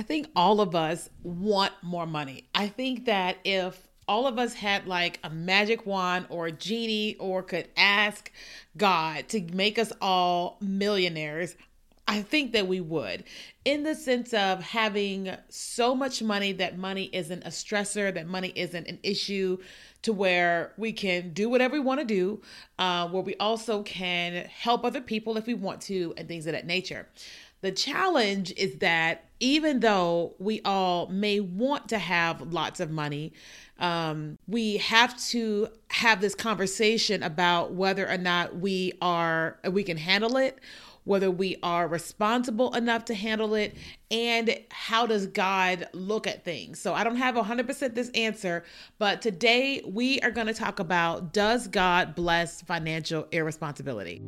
I think all of us want more money. I think that if all of us had like a magic wand or a genie or could ask God to make us all millionaires, I think that we would, in the sense of having so much money that money isn't a stressor, that money isn't an issue, to where we can do whatever we want to do, uh, where we also can help other people if we want to, and things of that nature. The challenge is that even though we all may want to have lots of money, um, we have to have this conversation about whether or not we are we can handle it whether we are responsible enough to handle it, and how does God look at things. So I don't have 100% this answer, but today we are going to talk about does God bless financial irresponsibility?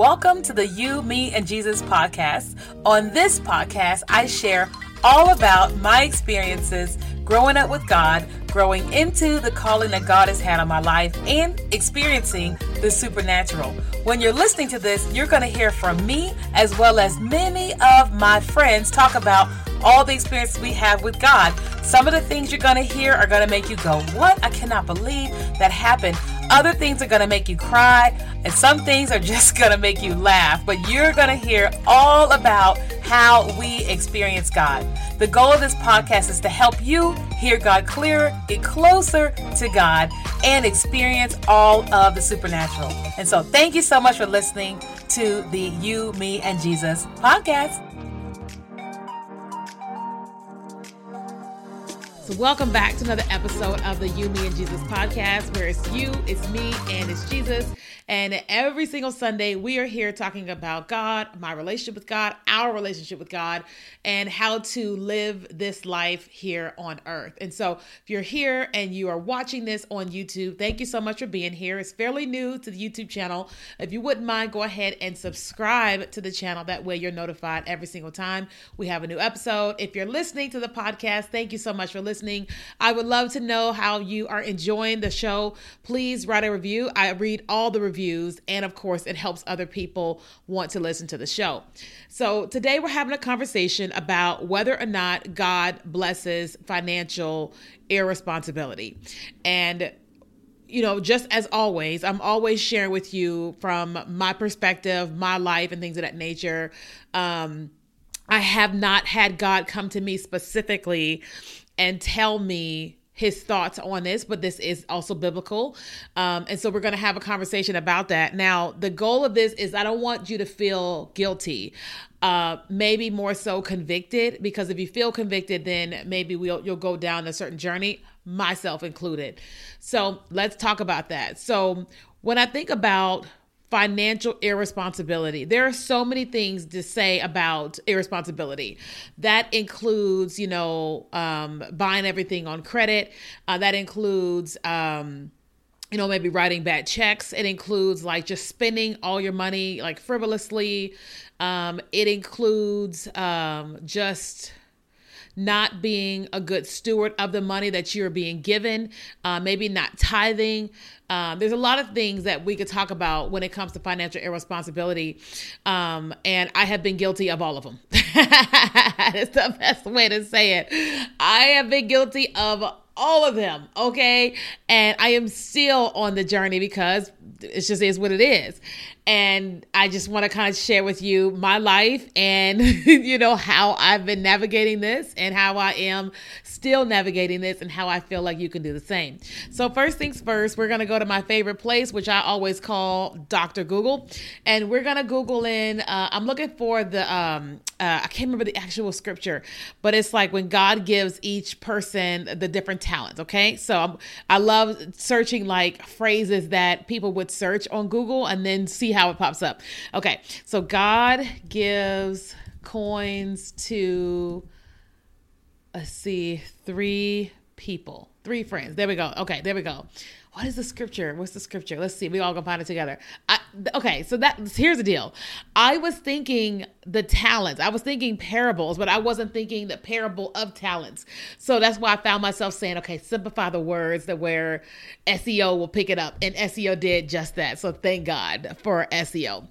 Welcome to the You, Me, and Jesus podcast. On this podcast, I share all about my experiences growing up with God, growing into the calling that God has had on my life, and experiencing the supernatural. When you're listening to this, you're going to hear from me as well as many of my friends talk about all the experiences we have with God. Some of the things you're going to hear are going to make you go, What? I cannot believe that happened. Other things are going to make you cry, and some things are just going to make you laugh. But you're going to hear all about how we experience God. The goal of this podcast is to help you hear God clearer, get closer to God, and experience all of the supernatural. And so, thank you so much for listening to the You, Me, and Jesus podcast. Welcome back to another episode of the You, Me, and Jesus podcast, where it's you, it's me, and it's Jesus. And every single Sunday, we are here talking about God, my relationship with God, our relationship with God, and how to live this life here on earth. And so, if you're here and you are watching this on YouTube, thank you so much for being here. It's fairly new to the YouTube channel. If you wouldn't mind, go ahead and subscribe to the channel. That way, you're notified every single time we have a new episode. If you're listening to the podcast, thank you so much for listening. I would love to know how you are enjoying the show. Please write a review. I read all the reviews reviews, and of course, it helps other people want to listen to the show. So, today we're having a conversation about whether or not God blesses financial irresponsibility. And you know, just as always, I'm always sharing with you from my perspective, my life, and things of that nature. Um, I have not had God come to me specifically and tell me his thoughts on this, but this is also biblical. Um, and so we're going to have a conversation about that. Now, the goal of this is I don't want you to feel guilty. Uh, maybe more so convicted, because if you feel convicted, then maybe we'll you'll go down a certain journey, myself included. So let's talk about that. So when I think about financial irresponsibility. There are so many things to say about irresponsibility. That includes, you know, um, buying everything on credit. Uh, that includes, um, you know, maybe writing bad checks. It includes like just spending all your money like frivolously. Um, it includes um, just not being a good steward of the money that you're being given, uh, maybe not tithing. Um, there's a lot of things that we could talk about when it comes to financial irresponsibility. Um, and I have been guilty of all of them. That's the best way to say it. I have been guilty of all of them. Okay. And I am still on the journey because it just is what it is and I just want to kind of share with you my life and you know how I've been navigating this and how I am still navigating this and how I feel like you can do the same. So first things first, we're going to go to my favorite place which I always call Dr. Google and we're going to Google in uh, I'm looking for the um uh, I can't remember the actual scripture, but it's like when God gives each person the different talents. Okay, so I'm, I love searching like phrases that people would search on Google and then see how how it pops up. Okay, so God gives coins to, let's see, three people, three friends. There we go. Okay, there we go. What is the scripture? What's the scripture? Let's see. We all gonna find it together. I, okay, so that here's the deal. I was thinking the talents. I was thinking parables, but I wasn't thinking the parable of talents. So that's why I found myself saying, okay, simplify the words that where SEO will pick it up, and SEO did just that. So thank God for SEO.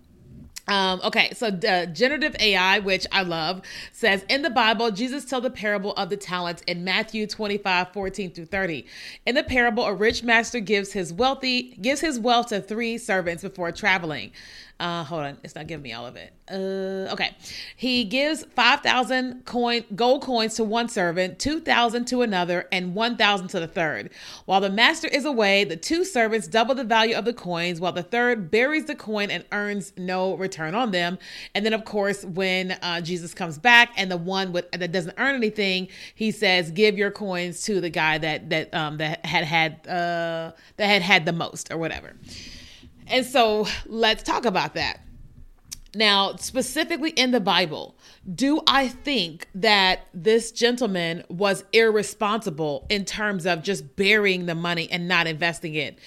Um, okay, so uh, generative AI, which I love, says in the Bible, Jesus tells the parable of the talents in Matthew 25, 14 through 30. In the parable, a rich master gives his wealthy gives his wealth to three servants before traveling. Uh, hold on, it's not giving me all of it. Uh, okay, he gives five thousand coin gold coins to one servant, two thousand to another, and one thousand to the third. While the master is away, the two servants double the value of the coins, while the third buries the coin and earns no return on them. And then, of course, when uh, Jesus comes back and the one with, that doesn't earn anything, he says, "Give your coins to the guy that that um, that had had uh, that had had the most, or whatever." And so let's talk about that. Now, specifically in the Bible, do I think that this gentleman was irresponsible in terms of just burying the money and not investing it?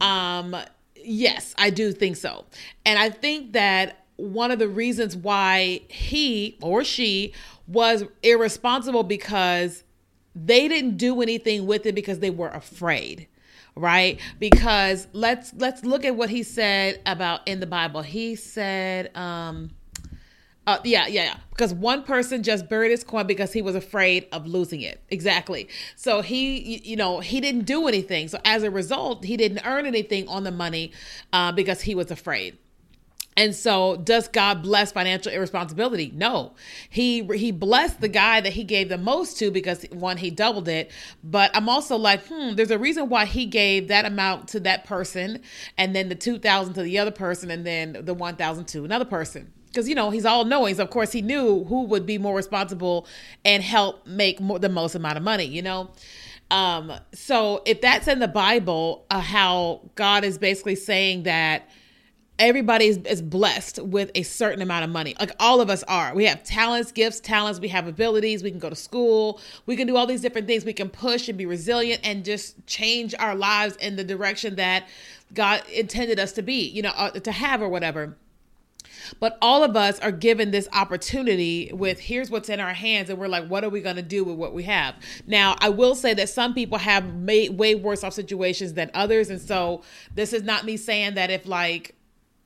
Um, yes, I do think so. And I think that one of the reasons why he or she was irresponsible because they didn't do anything with it because they were afraid right because let's let's look at what he said about in the bible he said um uh, yeah, yeah, yeah. Because one person just buried his coin because he was afraid of losing it. Exactly. So he, you know, he didn't do anything. So as a result, he didn't earn anything on the money uh, because he was afraid. And so, does God bless financial irresponsibility? No. He he blessed the guy that he gave the most to because one he doubled it. But I'm also like, hmm, there's a reason why he gave that amount to that person, and then the two thousand to the other person, and then the one thousand to another person. Because you know he's all knowing. So of course he knew who would be more responsible and help make more, the most amount of money. You know. Um, so if that's in the Bible, uh, how God is basically saying that everybody is, is, blessed with a certain amount of money. Like all of us are. We have talents, gifts, talents, we have abilities, we can go to school, we can do all these different things. We can push and be resilient and just change our lives in the direction that God intended us to be, you know, uh, to have or whatever. But all of us are given this opportunity with here's what's in our hands, and we're like, what are we going to do with what we have? Now, I will say that some people have made way worse off situations than others. And so this is not me saying that if like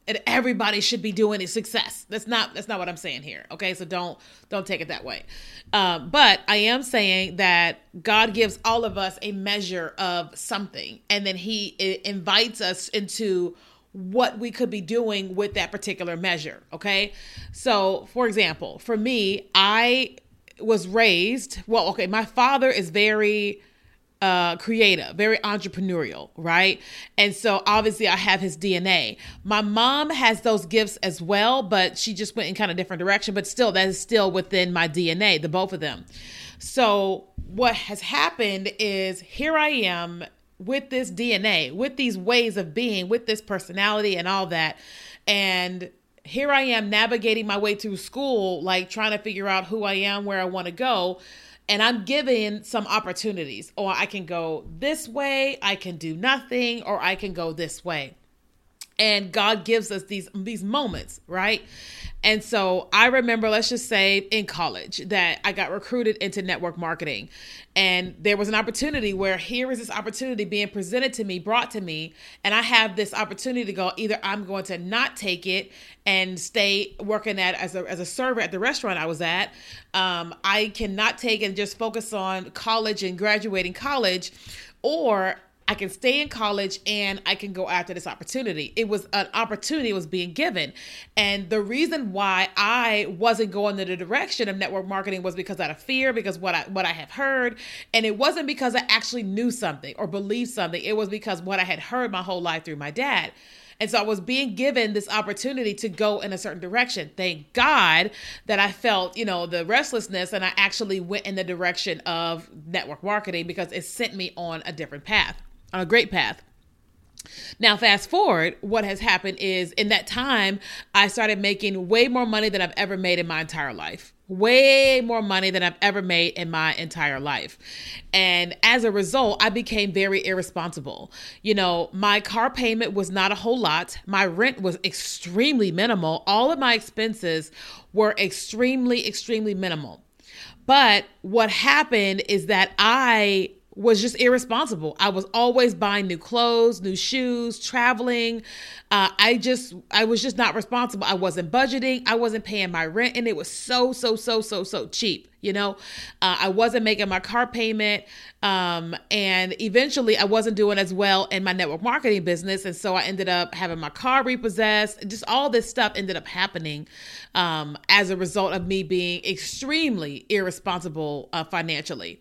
and everybody should be doing it success. That's not that's not what i'm saying here okay? So don't don't take it that way. Um, but i am saying that god gives all of us a measure of something and then he invites us into what we could be doing with that particular measure okay? So for example for me i was raised well okay my father is very uh, creative, very entrepreneurial, right? And so obviously I have his DNA. My mom has those gifts as well, but she just went in kind of different direction. But still, that is still within my DNA, the both of them. So what has happened is here I am with this DNA, with these ways of being, with this personality and all that, and here I am navigating my way through school, like trying to figure out who I am, where I want to go and I'm given some opportunities, or I can go this way, I can do nothing, or I can go this way. And God gives us these these moments, right? And so I remember, let's just say in college, that I got recruited into network marketing. And there was an opportunity where here is this opportunity being presented to me, brought to me, and I have this opportunity to go either I'm going to not take it and stay working at as a, as a server at the restaurant I was at. Um, I cannot take and just focus on college and graduating college, or I can stay in college and I can go after this opportunity. It was an opportunity was being given. And the reason why I wasn't going in the direction of network marketing was because out of fear, because what I what I have heard. And it wasn't because I actually knew something or believed something. It was because what I had heard my whole life through my dad. And so I was being given this opportunity to go in a certain direction. Thank God that I felt, you know, the restlessness and I actually went in the direction of network marketing because it sent me on a different path on a great path. Now, fast forward, what has happened is in that time, I started making way more money than I've ever made in my entire life. Way more money than I've ever made in my entire life. And as a result, I became very irresponsible. You know, my car payment was not a whole lot, my rent was extremely minimal. All of my expenses were extremely, extremely minimal. But what happened is that I was just irresponsible. I was always buying new clothes, new shoes, traveling. Uh, I just, I was just not responsible. I wasn't budgeting. I wasn't paying my rent, and it was so, so, so, so, so cheap. You know, uh, I wasn't making my car payment. Um, and eventually I wasn't doing as well in my network marketing business. And so I ended up having my car repossessed. Just all this stuff ended up happening um, as a result of me being extremely irresponsible uh, financially.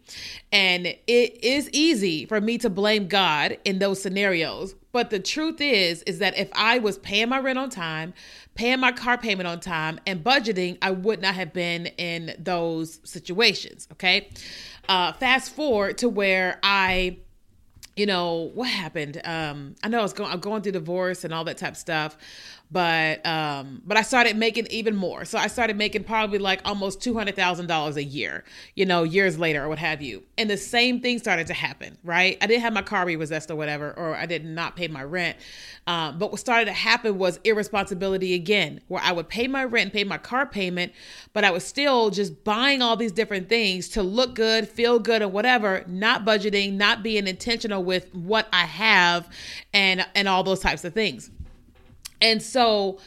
And it is easy for me to blame God in those scenarios. But the truth is, is that if I was paying my rent on time, paying my car payment on time, and budgeting, I would not have been in those situations. Okay. Uh, fast forward to where I, you know, what happened? Um, I know I was going, I'm going through divorce and all that type of stuff but um but i started making even more. So i started making probably like almost $200000 a year you know years later or what have you. And the same thing started to happen right? I didn't have my car repossessed or whatever or i did not pay my rent. Um, but what started to happen was irresponsibility again where i would pay my rent and pay my car payment but i was still just buying all these different things to look good feel good or whatever not budgeting not being intentional with what i have and and all those types of things and so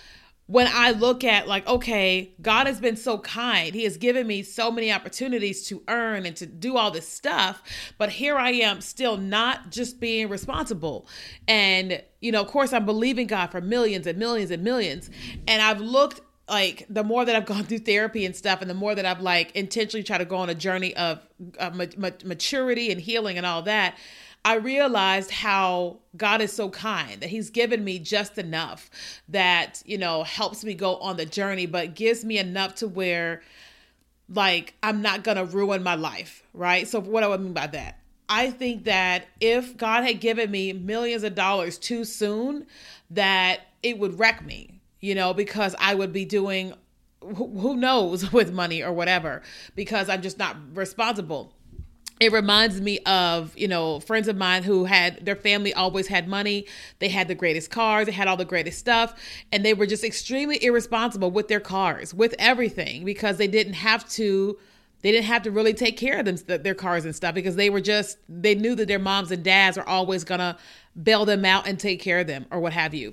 when I look at like, okay, God has been so kind. He has given me so many opportunities to earn and to do all this stuff. But here I am still not just being responsible. And, you know, of course, I'm believing God for millions and millions and millions. And I've looked like the more that I've gone through therapy and stuff, and the more that I've like intentionally tried to go on a journey of, of maturity and healing and all that, I realized how God is so kind that He's given me just enough that, you know, helps me go on the journey, but gives me enough to where, like, I'm not going to ruin my life, right? So, what do I mean by that? I think that if God had given me millions of dollars too soon, that it would wreck me, you know, because I would be doing who knows with money or whatever, because I'm just not responsible it reminds me of you know friends of mine who had their family always had money. They had the greatest cars. They had all the greatest stuff. And they were just extremely irresponsible with their cars with everything because they didn't have to they didn't have to really take care of them their cars and stuff because they were just they knew that their moms and dads are always gonna bail them out and take care of them or what have you.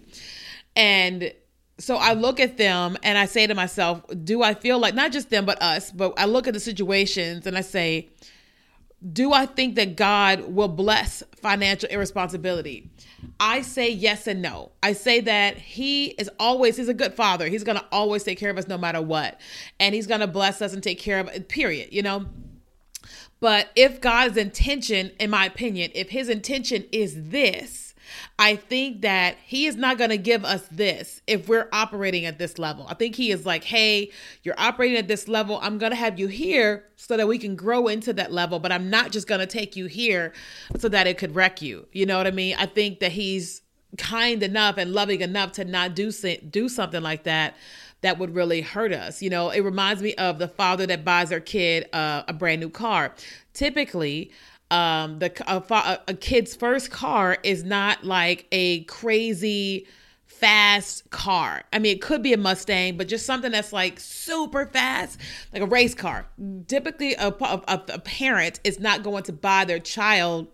And so I look at them and I say to myself, do I feel like not just them but us, but I look at the situations and I say, do I think that God will bless financial irresponsibility? I say yes and no. I say that He is always, He's a good father. He's going to always take care of us no matter what. And He's going to bless us and take care of period, you know? But if God's intention, in my opinion, if His intention is this, I think that he is not going to give us this if we're operating at this level. I think he is like, hey, you're operating at this level. I'm going to have you here so that we can grow into that level, but I'm not just going to take you here so that it could wreck you. You know what I mean? I think that he's kind enough and loving enough to not do do something like that that would really hurt us. You know, it reminds me of the father that buys their kid uh, a brand new car. Typically, um, the a, a kid's first car is not like a crazy fast car. I mean, it could be a Mustang, but just something that's like super fast, like a race car. Typically, a, a, a parent is not going to buy their child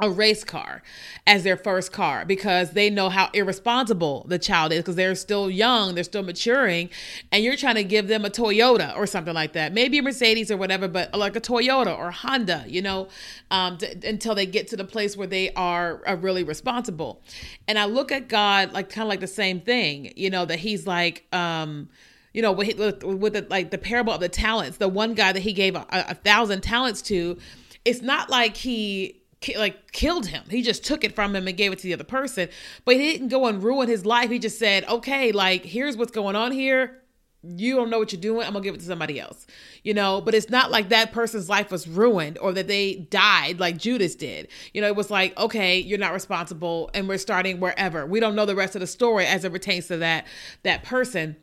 a race car as their first car because they know how irresponsible the child is because they're still young, they're still maturing, and you're trying to give them a Toyota or something like that. Maybe a Mercedes or whatever, but like a Toyota or Honda, you know, um, until they get to the place where they are, are really responsible. And I look at God like kind of like the same thing, you know, that He's like, um, you know, with, with the, like the parable of the talents, the one guy that He gave a, a thousand talents to, it's not like He like killed him. He just took it from him and gave it to the other person. But he didn't go and ruin his life. He just said, "Okay, like here's what's going on here. You don't know what you're doing. I'm gonna give it to somebody else." You know, but it's not like that person's life was ruined or that they died like Judas did. You know, it was like, "Okay, you're not responsible and we're starting wherever." We don't know the rest of the story as it pertains to that that person.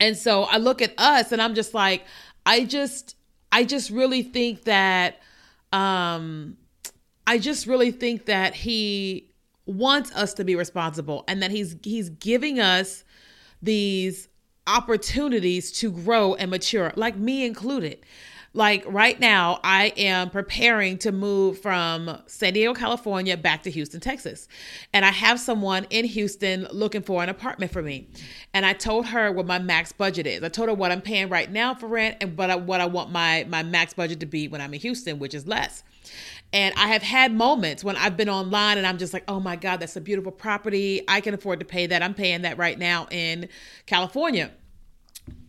And so I look at us and I'm just like, I just I just really think that um I just really think that he wants us to be responsible and that he's he's giving us these opportunities to grow and mature, like me included. Like right now, I am preparing to move from San Diego, California back to Houston, Texas. And I have someone in Houston looking for an apartment for me. And I told her what my max budget is. I told her what I'm paying right now for rent and but what I want my my max budget to be when I'm in Houston, which is less. And I have had moments when I've been online and I'm just like, oh my God, that's a beautiful property. I can afford to pay that. I'm paying that right now in California.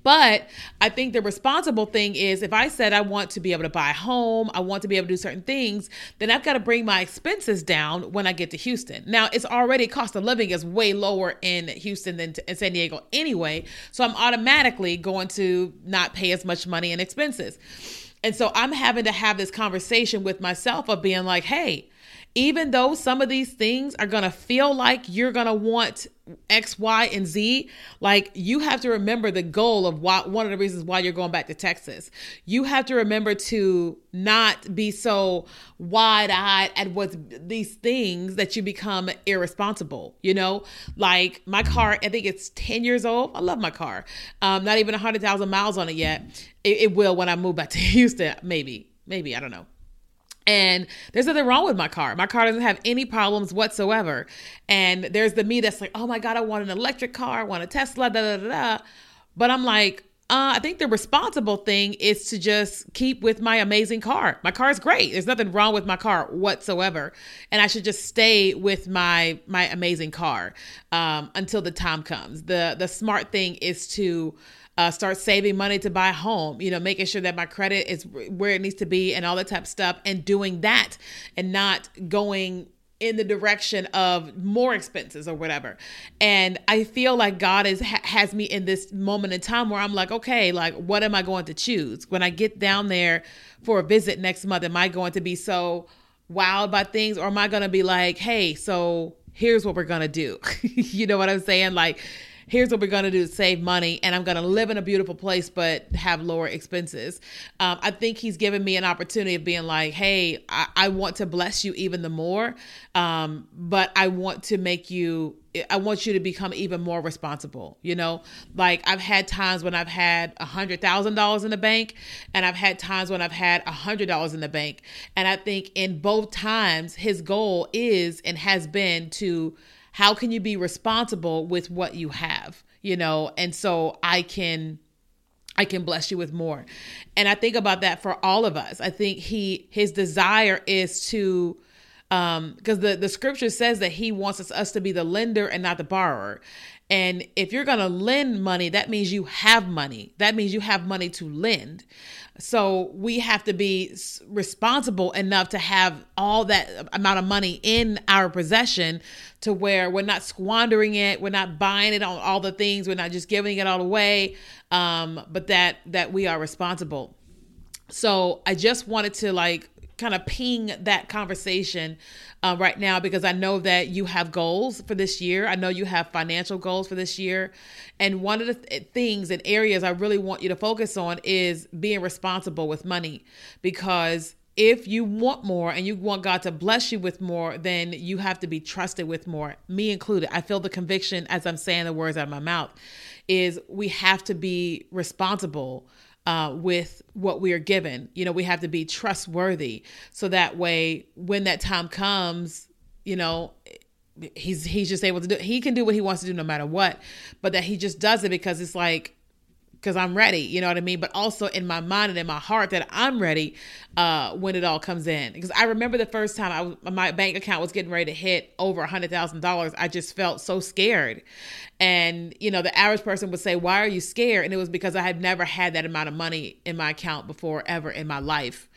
But I think the responsible thing is if I said I want to be able to buy a home, I want to be able to do certain things, then I've got to bring my expenses down when I get to Houston. Now, it's already cost of living is way lower in Houston than in San Diego anyway. So I'm automatically going to not pay as much money in expenses. And so I'm having to have this conversation with myself of being like, hey, even though some of these things are going to feel like you're going to want X, Y, and Z, like you have to remember the goal of why, one of the reasons why you're going back to Texas. You have to remember to not be so wide eyed at what these things that you become irresponsible. You know, like my car, I think it's 10 years old. I love my car. Um, not even 100,000 miles on it yet. It, it will when I move back to Houston, maybe. Maybe, I don't know. And there's nothing wrong with my car. My car doesn't have any problems whatsoever. And there's the me that's like, oh my God, I want an electric car, I want a Tesla, da da da da. But I'm like, uh, I think the responsible thing is to just keep with my amazing car. My car is great. There's nothing wrong with my car whatsoever, and I should just stay with my my amazing car um, until the time comes. the The smart thing is to uh, start saving money to buy a home, you know, making sure that my credit is where it needs to be and all that type of stuff, and doing that and not going in the direction of more expenses or whatever. And I feel like God is ha- has me in this moment in time where I'm like, okay, like what am I going to choose when I get down there for a visit next month? Am I going to be so wowed by things, or am I going to be like, hey, so here's what we're gonna do? you know what I'm saying? Like here's what we're going to do to save money and i'm going to live in a beautiful place but have lower expenses um, i think he's given me an opportunity of being like hey i, I want to bless you even the more um, but i want to make you I want you to become even more responsible. You know, like I've had times when I've had a hundred thousand dollars in the bank, and I've had times when I've had a hundred dollars in the bank. And I think in both times, his goal is and has been to how can you be responsible with what you have you know and so i can I can bless you with more. And I think about that for all of us. I think he his desire is to um because the the scripture says that he wants us, us to be the lender and not the borrower. And if you're going to lend money, that means you have money. That means you have money to lend. So we have to be responsible enough to have all that amount of money in our possession to where we're not squandering it, we're not buying it on all the things, we're not just giving it all away, um, but that that we are responsible. So I just wanted to like kind of ping that conversation uh, right now because I know that you have goals for this year. I know you have financial goals for this year. And one of the th- things and areas I really want you to focus on is being responsible with money because if you want more and you want God to bless you with more, then you have to be trusted with more, me included. I feel the conviction as I'm saying the words out of my mouth is we have to be responsible uh, with what we are given. You know, we have to be trustworthy so that way when that time comes, you know, he's he's just able to do he can do what he wants to do no matter what, but that he just does it because it's like because I'm ready, you know what I mean? But also in my mind and in my heart that I'm ready uh, when it all comes in. Because I remember the first time I was, my bank account was getting ready to hit over a hundred thousand dollars, I just felt so scared. And you know, the average person would say, "Why are you scared?" And it was because I had never had that amount of money in my account before ever in my life,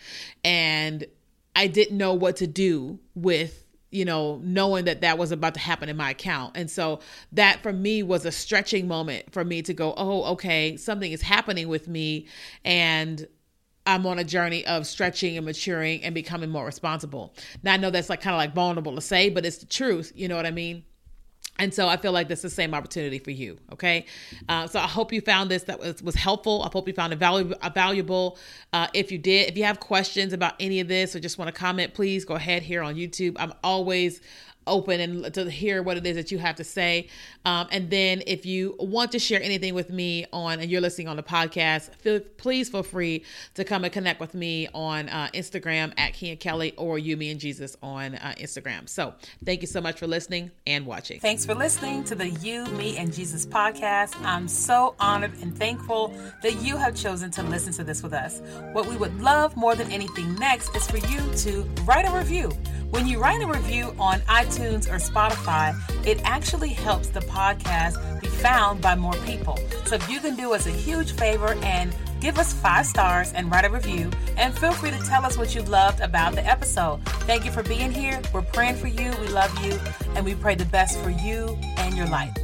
and I didn't know what to do with you know, knowing that that was about to happen in my account. And so that for me was a stretching moment for me to go, oh, okay, something is happening with me. And I'm on a journey of stretching and maturing and becoming more responsible. Now, I know that's like kind of like vulnerable to say, but it's the truth. You know what I mean? And so I feel like this is the same opportunity for you. Okay. Uh, so I hope you found this that was, was helpful. I hope you found it valuable. valuable. Uh, if you did, if you have questions about any of this or just want to comment, please go ahead here on YouTube. I'm always open and to hear what it is that you have to say. Um, and then if you want to share anything with me on, and you're listening on the podcast, feel, please feel free to come and connect with me on uh, Instagram at Keenya Kelly or You, Me, and Jesus on uh, Instagram. So thank you so much for listening and watching. Thanks for listening to the You, Me, and Jesus podcast. I'm so honored and thankful that you have chosen to listen to this with us. What we would love more than anything next is for you to write a review. When you write a review on iTunes or Spotify, it actually helps the podcast be found by more people. So if you can do us a huge favor and give us five stars and write a review, and feel free to tell us what you loved about the episode. Thank you for being here. We're praying for you. We love you, and we pray the best for you and your life.